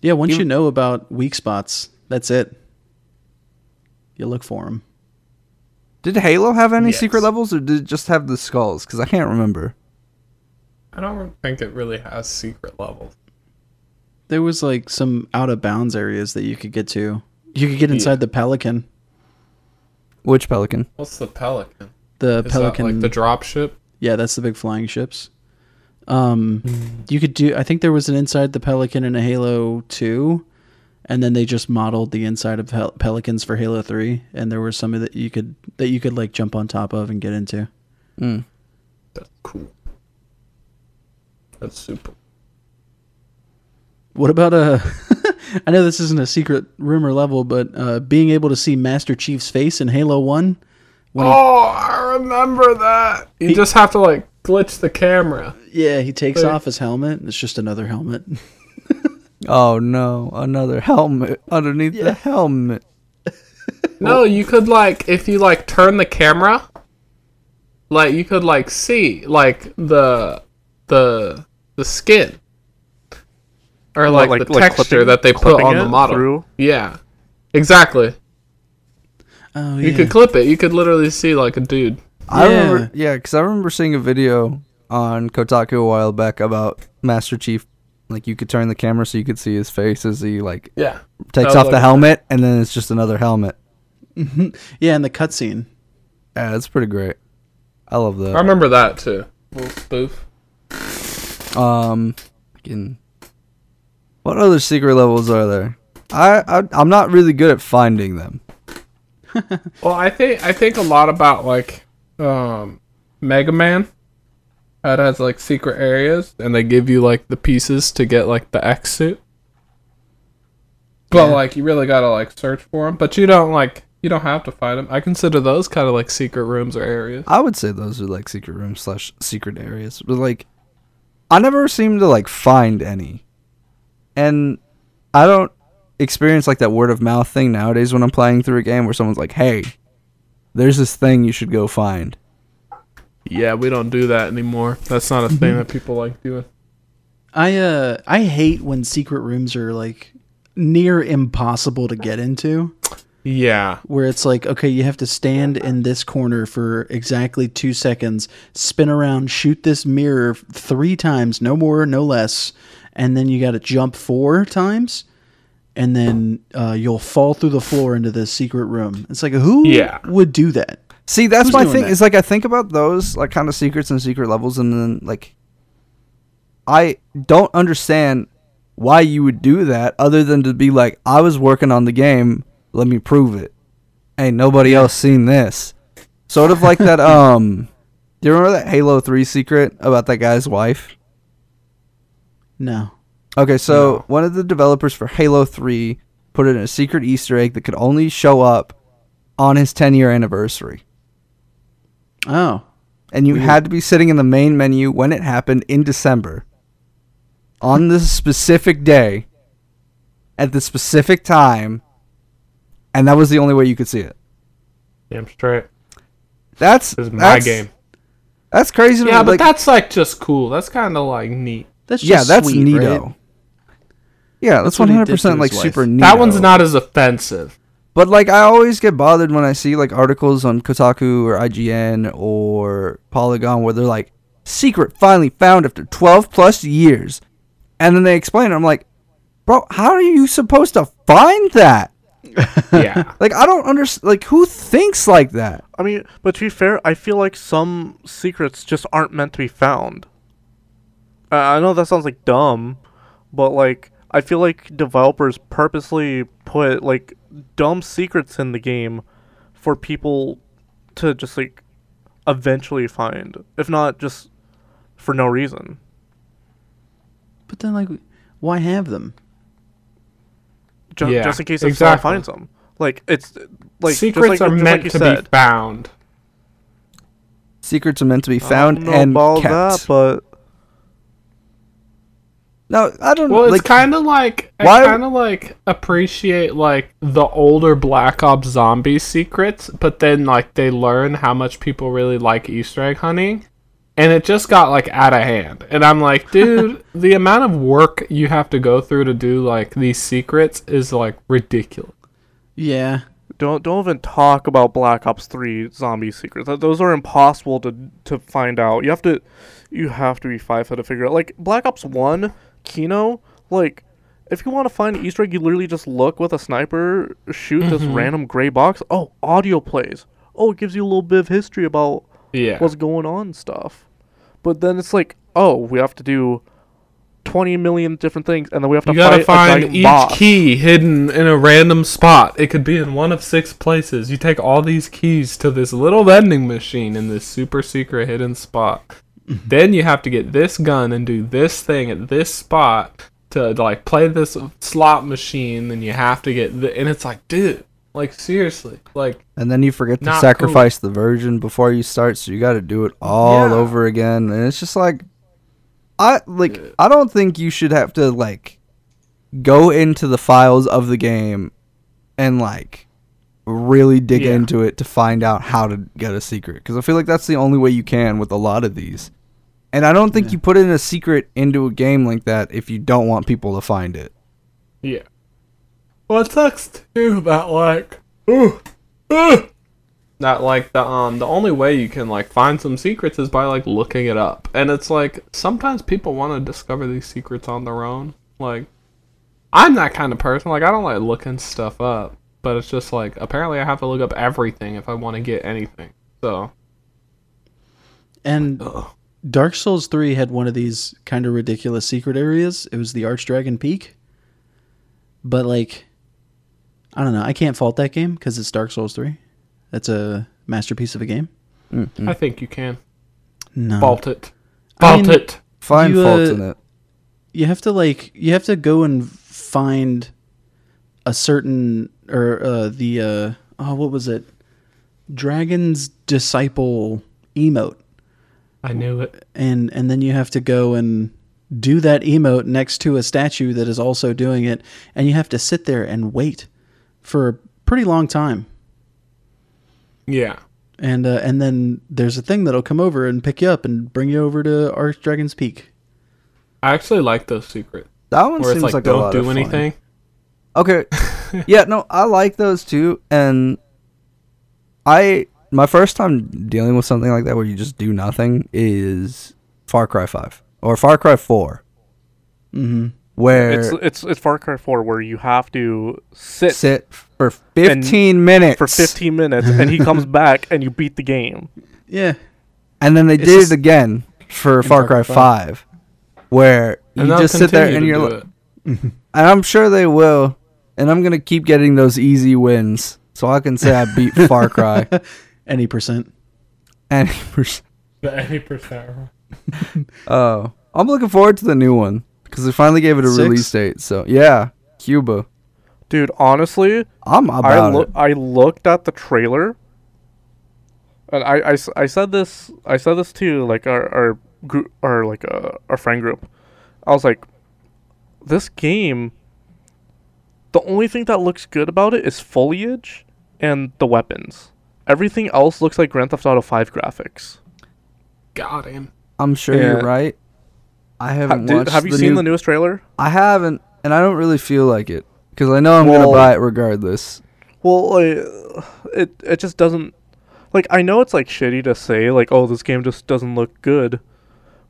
Yeah, once You- you know about weak spots, that's it. You look for them. Did Halo have any Yes. secret levels, or did it just have the skulls? Because I can't remember. I don't think it really has secret levels. There was like some out of bounds areas that you could get to. You could get inside the Pelican. Which Pelican? What's the Pelican? The Is Pelican. that like the drop ship? yeah, that's the big flying ships. Um, you could do. I think there was an inside the Pelican in a Halo Two, and then they just modeled the inside of Pel- Pelicans for Halo Three, and there were some that you could that you could like jump on top of and get into. Mm. That's cool. That's super. What about uh I know this isn't a secret rumor level, but uh being able to see Master Chief's face in Halo 1 when he- Oh, I remember that. You just have to like glitch the camera. yeah, he takes Hey. off his helmet. It's just another helmet. Oh no, another helmet underneath Yeah. the helmet. No, you could like if you like turn the camera, like you could like see like the the the skin or like, like- the like texture clipping- that they put on the model. through? Yeah, exactly. Oh You yeah. could clip it. You could literally see like a dude. I Yeah. remember, yeah, because I remember seeing a video on Kotaku a while back about Master Chief. Like you could turn the camera so you could see his face as he like Yeah. takes off like the a- helmet, and then it's just another helmet. yeah, and the cutscene. Yeah, that's pretty great. I love that. I remember that too. Little spoof. Um, fucking- what other secret levels are there? I, I I'm not really good at finding them. Well, I think I think a lot about like um Mega Man. It has like secret areas, and they give you like the pieces to get like the X suit. But Yeah. like you really gotta like search for them. But you don't like you don't have to find them. I consider those kind of like secret rooms or areas. I would say those are like secret rooms slash secret areas, but like I never seem to like find any, and I don't experience like that word of mouth thing nowadays when I'm playing through a game where someone's like, "Hey, there's this thing you should go find." Yeah, we don't do that anymore. That's not a thing that people like doing. I uh I hate when secret rooms are like near impossible to get into. Yeah. where it's like, okay, you have to stand in this corner for exactly two seconds, spin around, shoot this mirror three times, no more, no less, and then you got to jump four times, and then uh, you'll fall through the floor into the secret room. It's like, who Yeah. would do that? See, that's Who's my doing thing. that? Is like I think about those like kind of secrets and secret levels, and then like I don't understand why you would do that, other than to be like, I was working on the game. Let me prove it. Ain't nobody else seen this. Sort of like that. Um, do you remember that Halo Three secret about that guy's wife? No. Okay, so No. one of the developers for Halo 3 put in a secret Easter egg that could only show up on his 10 year anniversary. Oh. And you Weird. had to be sitting in the main menu when it happened in December on this specific day at the specific time, and that was the only way you could see it. Damn straight. That's This is my that's- game. That's crazy. to Yeah, but like, that's like just cool. That's kind of like neat. That's yeah, just that's sweet, neato. right? Yeah, that's That's what one he hundred did to percent like wife. super neat. That one's not as offensive. But like I always get bothered when I see like articles on Kotaku or IGN or Polygon where they're like secret finally found after 12 plus years. And then they explain it. I'm like, "Bro, how are you supposed to find that?" Yeah. Like I don't understand like who thinks like that? I mean, but to be fair, I feel like some secrets just aren't meant to be found. I know that sounds like dumb, but like I feel like developers purposely put like dumb secrets in the game for people to just like eventually find, if not just for no reason. But then, like, why have them? Ju- Yeah, just in case if exactly. someone finds them. Like it's like just Secrets like, are just meant like you to said. be found. Secrets are meant to be I don't found know and about kept. that, but no, I don't Well, it's like kind of like I why- kind of like appreciate like the older Black Ops zombie secrets, but then like they learn how much people really like Easter egg hunting, and it just got like out of hand. And I'm like, dude, the amount of work you have to go through to do like these secrets is like ridiculous. Yeah. Don't don't even talk about Black Ops 3 zombie secrets. Those are impossible to to find out. You have to you have to be five foot to figure out. Like Black Ops 1, Kino, like if you want to find an Easter egg, you literally just look with a sniper, shoot this mm-hmm. random gray box. Oh, audio plays. Oh, it gives you a little bit of history about Yeah. what's going on and stuff. But then it's like, oh, we have to do 20 million different things, and then we have to You gotta find each boss. key hidden in a random spot. It could be in one of six places. You take all these keys to this little vending machine in this super secret hidden spot. Mm-hmm. then you have to get this gun and do this thing at this spot to like play this slot machine. Then you have to get the, and it's like, dude, like seriously, like And then you forget to sacrifice the virgin before you start, so you got to do it all Yeah. over again. And it's just like, I like. I don't think you should have to like go into the files of the game and like really dig Yeah. into it to find out how to get a secret. Because I feel like that's the only way you can with a lot of these. And I don't think Yeah. you put in a secret into a game like that if you don't want people to find it. Yeah. Well, it sucks too about like, ooh, ooh, that like the um the only way you can like find some secrets is by like looking it up, and it's like sometimes people want to discover these secrets on their own. Like, I'm that kind of person. Like, I don't like looking stuff up, but it's just like apparently I have to look up everything if I want to get anything. So, And ugh. Dark Souls 3 had one of these kind of ridiculous secret areas. It was the Archdragon Peak. But like I don't know, I can't fault that game cuz it's Dark Souls 3. That's a masterpiece of a game. I think you can No. fault it, I fault mean- it. Find You, faults uh, in it. you have to like you have to go and find a certain or uh the uh oh what was it dragon's disciple emote I knew it. and and then you have to go and do that emote next to a statue that is also doing it and you have to sit there and wait for a pretty long time Yeah. and uh, and then there's a thing that'll come over and pick you up and bring you over to Archdragon's Peak I actually like those secrets That one where seems it's like, like, a don't lot do of fun. anything. Okay. yeah, no, I like those too. And I my first time dealing with something like that where you just do nothing is Far Cry 5 or Far Cry 4 mm-hmm. where It's it's it's Far Cry 4 where you have to sit, sit for 15 minutes. for 15 minutes and he comes back and you beat the game. yeah. And then they It's did it again for Far Cry 5 where you And they'll just sit there and you're do like and I'm sure they will and I'm going to keep getting those easy wins so I can say I beat Far Cry any percent and percent The eighty percent. Oh, I'm looking forward to the new one because they finally gave it a Six? release date. So yeah, Cuba. Dude, honestly, I'm I about loo- it. I looked at the trailer and I, I, s- I said this I said this to like our our group our like uh, our friend group. I was like this game the only thing that looks good about it is foliage and the weapons. Everything else looks like Grand Theft Auto 5 graphics. Got him. I'm sure Yeah. you're right. I haven't did- watched. have you the seen new- the newest trailer? I haven't, and I don't really feel like it because I know I'm gonna buy it regardless. Well, like, uh, it it just doesn't like I know it's like shitty to say like oh this game just doesn't look good,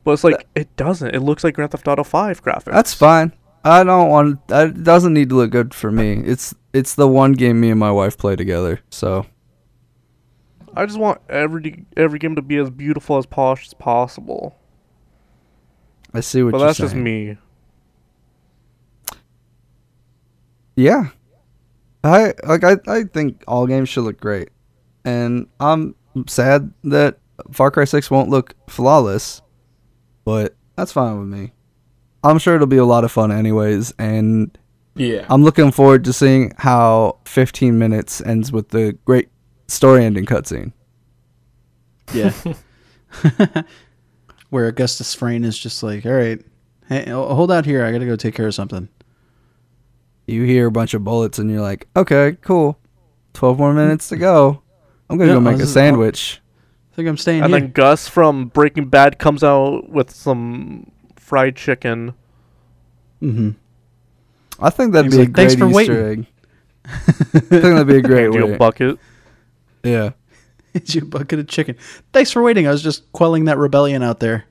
but it's like it doesn't. It looks like Grand Theft Auto Five graphics. That's fine. I don't want. It doesn't need to look good for me. It's it's the one game me and my wife play together. So I just want every every game to be as beautiful as polished as possible. I see what But you're that's just me. Yeah. I like I, I think all games should look great. And I'm sad that Far Cry 6 won't look flawless, but that's fine with me. I'm sure it'll be a lot of fun anyways and Yeah. I'm looking forward to seeing how 15 minutes ends with the great story ending cutscene. Yeah. Where Augustus Frayne is just like, all right, hey, hold out here. I got to go take care of something. You hear a bunch of bullets and you're like, "Okay, cool. 12 more minutes to go. I'm going to Yeah, go make a just- sandwich." think I'm staying and here. then Gus from Breaking Bad comes out with some fried chicken. mm-hmm. I think that'd He's be like, a "Thanks great for Easter egg. I think that'd be a great Hand you a way. bucket. Yeah. It's your bucket of chicken. Thanks for waiting. I was just quelling that rebellion out there.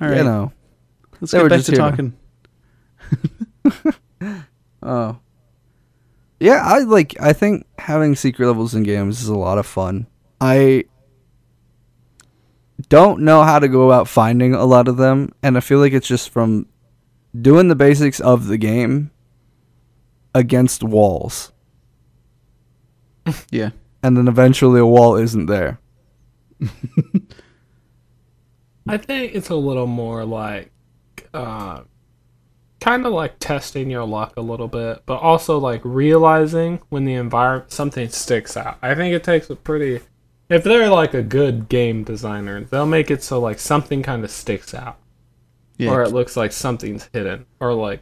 All right, You know. let's they get back to talking. Oh. Yeah, I like I think having secret levels in games is a lot of fun. I don't know how to go about finding a lot of them, and I feel like it's just from doing the basics of the game against walls. Yeah. And then eventually a wall isn't there. I think it's a little more like, uh, kind of like testing your luck a little bit, but also like realizing when the environment something sticks out. I think it takes a pretty, if they're like a good game designer, they'll make it so like something kind of sticks out, Yeah. or it looks like something's hidden, or like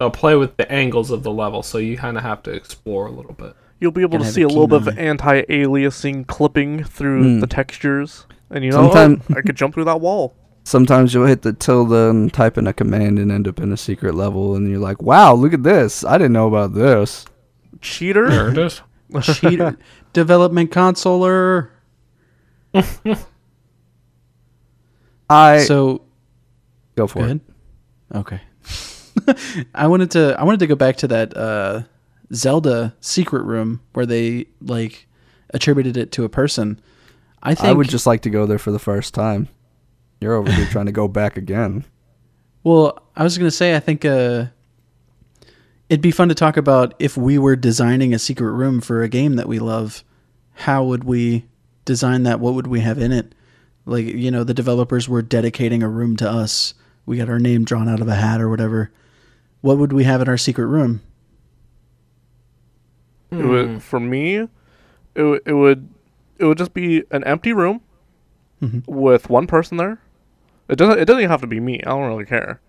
they'll play with the angles of the level, so you kind of have to explore a little bit. You'll be able Gotta to see a a little bit keen of anti-aliasing clipping through Mm. the textures, and you know, Sometime- oh, I could jump through that wall. Sometimes you'll hit the tilde and type in a command and end up in a secret level, and you're like, "Wow, look at this! I didn't know about this." Cheater. There it is. Cheater. Development consoler. I So go for Go it. ahead. Okay. I wanted to I wanted to go back to that uh, Zelda secret room where they like attributed it to a person. I think I would just like to go there for the first time. You're over here trying to go back again. Well, I was gonna say I think uh, it'd be fun to talk about if we were designing a secret room for a game that we love. How would we design that? What would we have in it? Like you know, the developers were dedicating a room to us. We got our name drawn out of a hat or whatever. What would we have in our secret room? It Hmm. would, for me, it, would- it would it would just be an empty room Mhm. with one person there. It doesn't it doesn't even have to be me. I don't really care.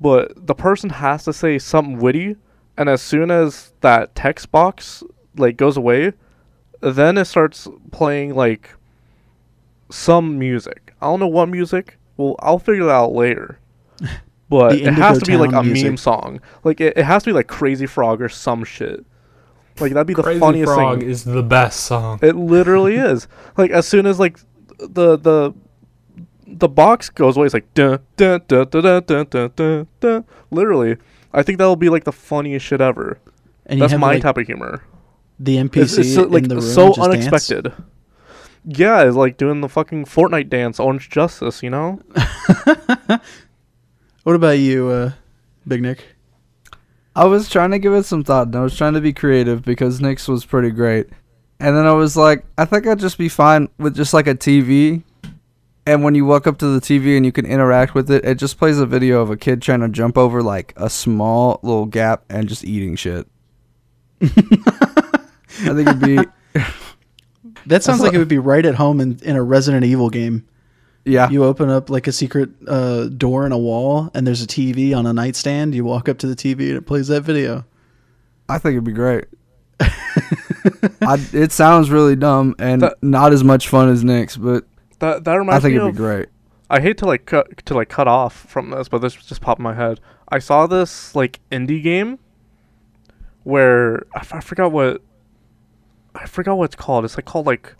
But the person has to say something witty, and as soon as that text box like goes away, then it starts playing like some music. I don't know what music. Well, I'll figure that out later. but it has to be like a music. meme song. Like it, it, has to be like Crazy Frog or some shit. Like that'd be the Crazy funniest Frog thing. Is the best song. It literally is. Like as soon as like the the the box goes away, it's like dun dun dun dun dun dun dun. dun, dun. Literally, I think that'll be like the funniest shit ever. And that's my like, type of humor. The NPC it's, it's so, like, in the room so unexpected. Dance? Yeah, it's like doing the fucking Fortnite dance, Orange Justice, you know. What about you, uh, Big Nick? I was trying to give it some thought, and I was trying to be creative because Nick's was pretty great. And then I was like, I think I'd just be fine with just like a TV. And when you walk up to the TV and you can interact with it, it just plays a video of a kid trying to jump over like a small little gap and just eating shit. I think it'd be That sounds like it would be right at home in, in a Resident Evil game. Yeah. You open up like a secret uh, door in a wall, and there's a TV on a nightstand. You walk up to the TV, and it plays that video. I think it'd be great. I, it sounds really dumb and That- not as much fun as Nick's, but That that I think me it'd of. be great. I hate to like cut to like cut off from this, but this just popped in my head. I saw this like indie game where I, f- I forgot what I forgot what it's called. It's like called like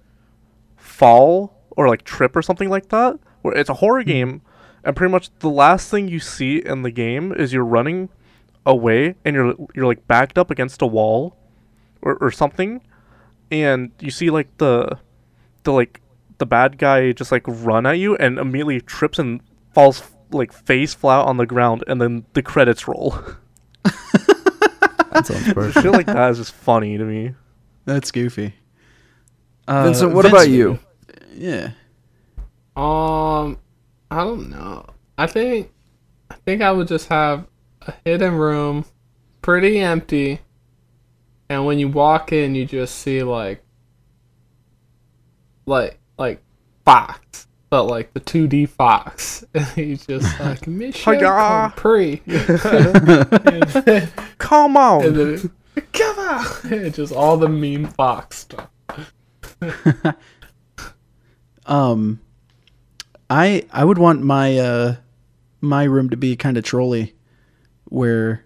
Fall or like Trip or something like that. Where it's a horror game, and pretty much the last thing you see in the game is you're running away and you're you're like backed up against a wall or or something, and you see like the the like the bad guy just like run at you and immediately trips and falls like face flat on the ground and then the credits roll. That sounds perfect. Shit like that is just funny to me. That's goofy. Uh, Vincent, what Vince- about you? Yeah. Um, I don't know. I think, I think I would just have a hidden room, pretty empty, and when you walk in, you just see like, like, like Fox, but like the two D Fox, and he's just like mission Hi-ya. complete. and Come on. and then it, come on, and just all the meme Fox stuff. Um, I I would want my uh my room to be kind of trolly, where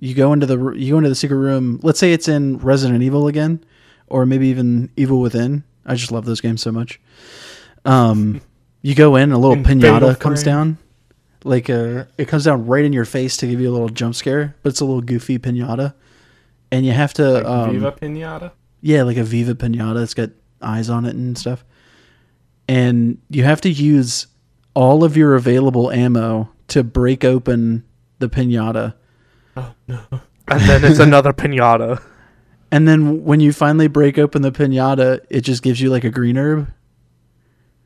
you go into the you go into the secret room. Let's say it's in Resident Evil again, or maybe even Evil Within. I just love those games so much. Um, you go in, a little In pinata comes down, like uh, it comes down right in your face to give you a little jump scare, but it's a little goofy pinata, and you have to Like um, Viva Pinata. yeah, like a Viva pinata. It's got eyes on it and stuff. And you have to use all of your available ammo to break open the pinata. Oh no. And then it's another pinata. And then when you finally break open the pinata, it just gives you like a green herb.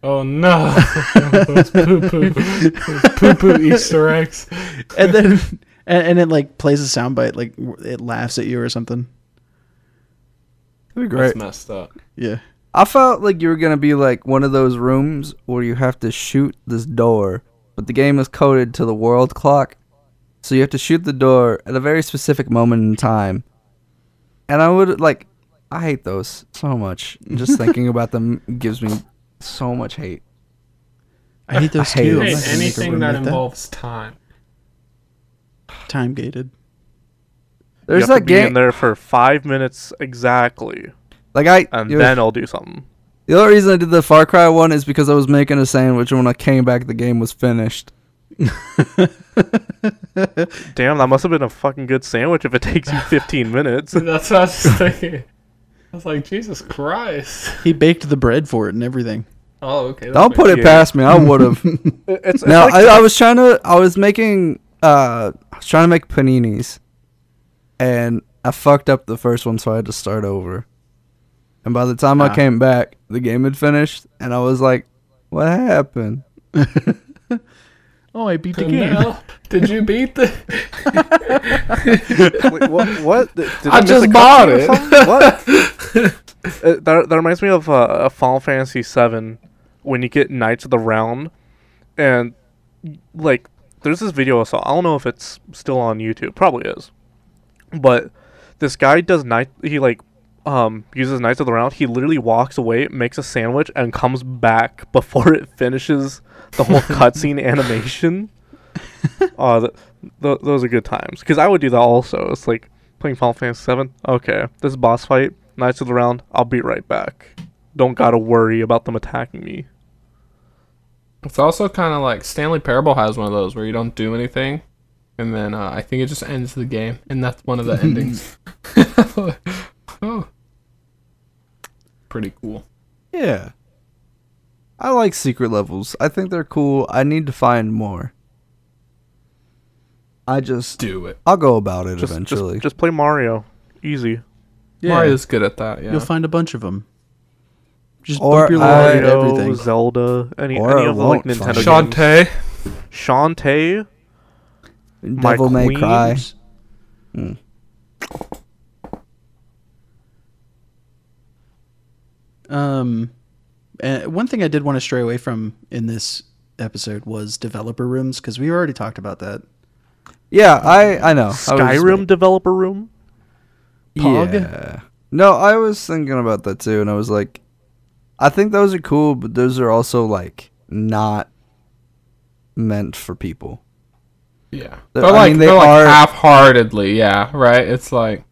Oh no. Those poo poo. Poo poo Easter eggs. And then and, and it like plays a soundbite, like it laughs at you or something. That'd be That's great. messed up. Yeah. I felt like you were gonna be like one of those rooms where you have to shoot this door, but the game is coded to the world clock, so you have to shoot the door at a very specific moment in time. And I would like, I hate those so much. Just thinking about them gives me so much hate. I hate those I hate too. it. I'm Hey, not gonna make a anything that like involves time. time gated. There's you have that to be game, in there for five minutes exactly, like I. and was- then I'll do something. the only reason I did the Far Cry one is because I was making a sandwich, and when I came back, the game was finished. Damn, that must have been a fucking good sandwich if it takes you 15 minutes. That's what I was just thinking. I was like, Jesus Christ. He baked the bread for it and everything. Oh, okay. that Don't put it sense. past me. I would have. It- It's, it's No, like- I, I was trying to. I was making. Uh, I was trying to make paninis, and I fucked up the first one, so I had to start over. And by the time I came back, the game had finished, and I was like, "What happened?" Oh, I beat the game. now, did you beat the? Wait, what? what? Did, did I miss just bought it. What? Uh, that, that reminds me of uh, uh, Final Fantasy VII when you get Knights of the Round, and like there's this video I saw. I don't know if it's still on YouTube. Probably is, but this guy does night. He like um uses Knights of the Round. He literally walks away, makes a sandwich, and comes back before it finishes the whole cutscene animation. Oh, th- th- those are good times. Because I would do that also. It's like playing Final Fantasy Seven. Okay, this boss fight, Knights of the Round. I'll be right back. Don't gotta worry about them attacking me. It's also kind of like Stanley Parable has one of those where you don't do anything, and then uh, I think it just ends the game, and that's one of the endings. oh, pretty cool. Yeah, I like secret levels. I think they're cool. I need to find more. I just, Do it. I'll go about it Just, eventually. just, just play Mario. Easy. Yeah. Mario's good at that. Yeah. You'll find a bunch of them. Just Or bump your I- log at Mario, everything. Zelda, any, Or any of the like Nintendo it. games. Shantae. Shantae. My Devil May Cry. Queens. Hmm. Um, and one thing I did want to stray away from in this episode was developer rooms because we already talked about that. Yeah, I I know. I was- Skyrim developer room. Pog? Yeah. No, I was thinking about that too, and I was like, I think those are cool, but those are also like not meant for people. Yeah. They're- They're I like mean, they they're like are- half-heartedly. Yeah. Right. It's like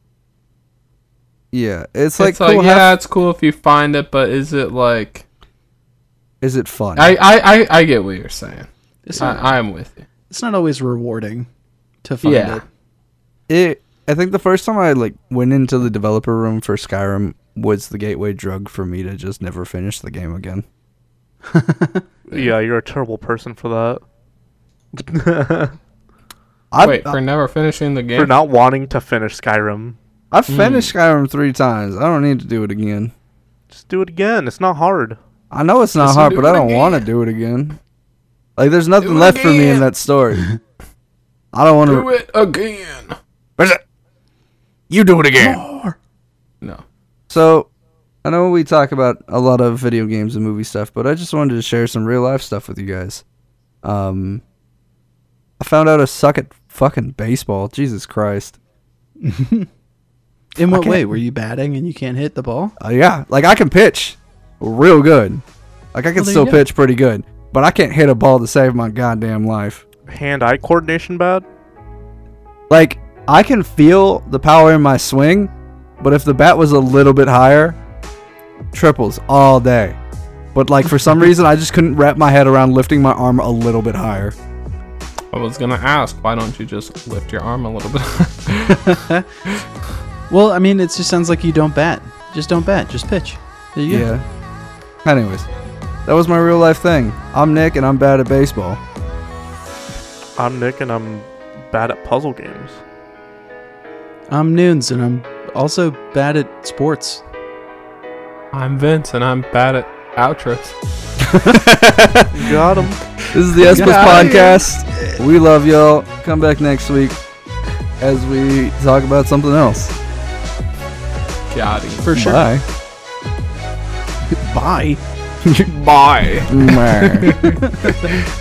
Yeah, it's it's like, like, yeah, have- it's cool if you find it, but is it like? is it fun? I I I, I get what you're saying. It's I, not, I'm with you. it's not always rewarding to find Yeah. it. it. I think the first time I like went into the developer room for Skyrim was the gateway drug for me to just never finish the game again. Yeah, you're a terrible person for that. I Wait, uh, for never finishing the game. for not wanting to finish Skyrim. I've finished Skyrim three times. I don't need to do it again. Just do it again. It's not hard. I know it's not Just hard, but I don't want to do it again. Like, there's nothing Do it left for me in that story. I don't want to Do to. it again. You do it again. No. So, I know we talk about a lot of video games and movie stuff, but I just wanted to share some real life stuff with you guys. Um, I found out I suck at fucking baseball. Jesus Christ. In what way? Were you batting and you can't hit the ball? Uh, yeah, like I can pitch real good, Like I can Well, still go. pitch pretty good, but I can't hit a ball to save my goddamn life. Hand-eye coordination bad. Like I can feel the power in my swing, but if the bat was a little bit higher, triples all day. But like for some reason, I just couldn't wrap my head around lifting my arm a little bit higher. I was gonna ask, why don't you just lift your arm a little bit? Well, I mean, it just sounds like you don't bat. Just don't bat. Just pitch. There you go. Yeah. Anyways, that was my real life thing. I'm Nick, and I'm bad at baseball. I'm Nick, and I'm bad at puzzle games. I'm Noons, and I'm also bad at sports. I'm Vince, and I'm bad at outros. Got him. This is the S Plus Yeah. podcast. We love y'all. Come back next week as we talk about something else. Got him. For sure. Bye. Bye. Bye. Mwah.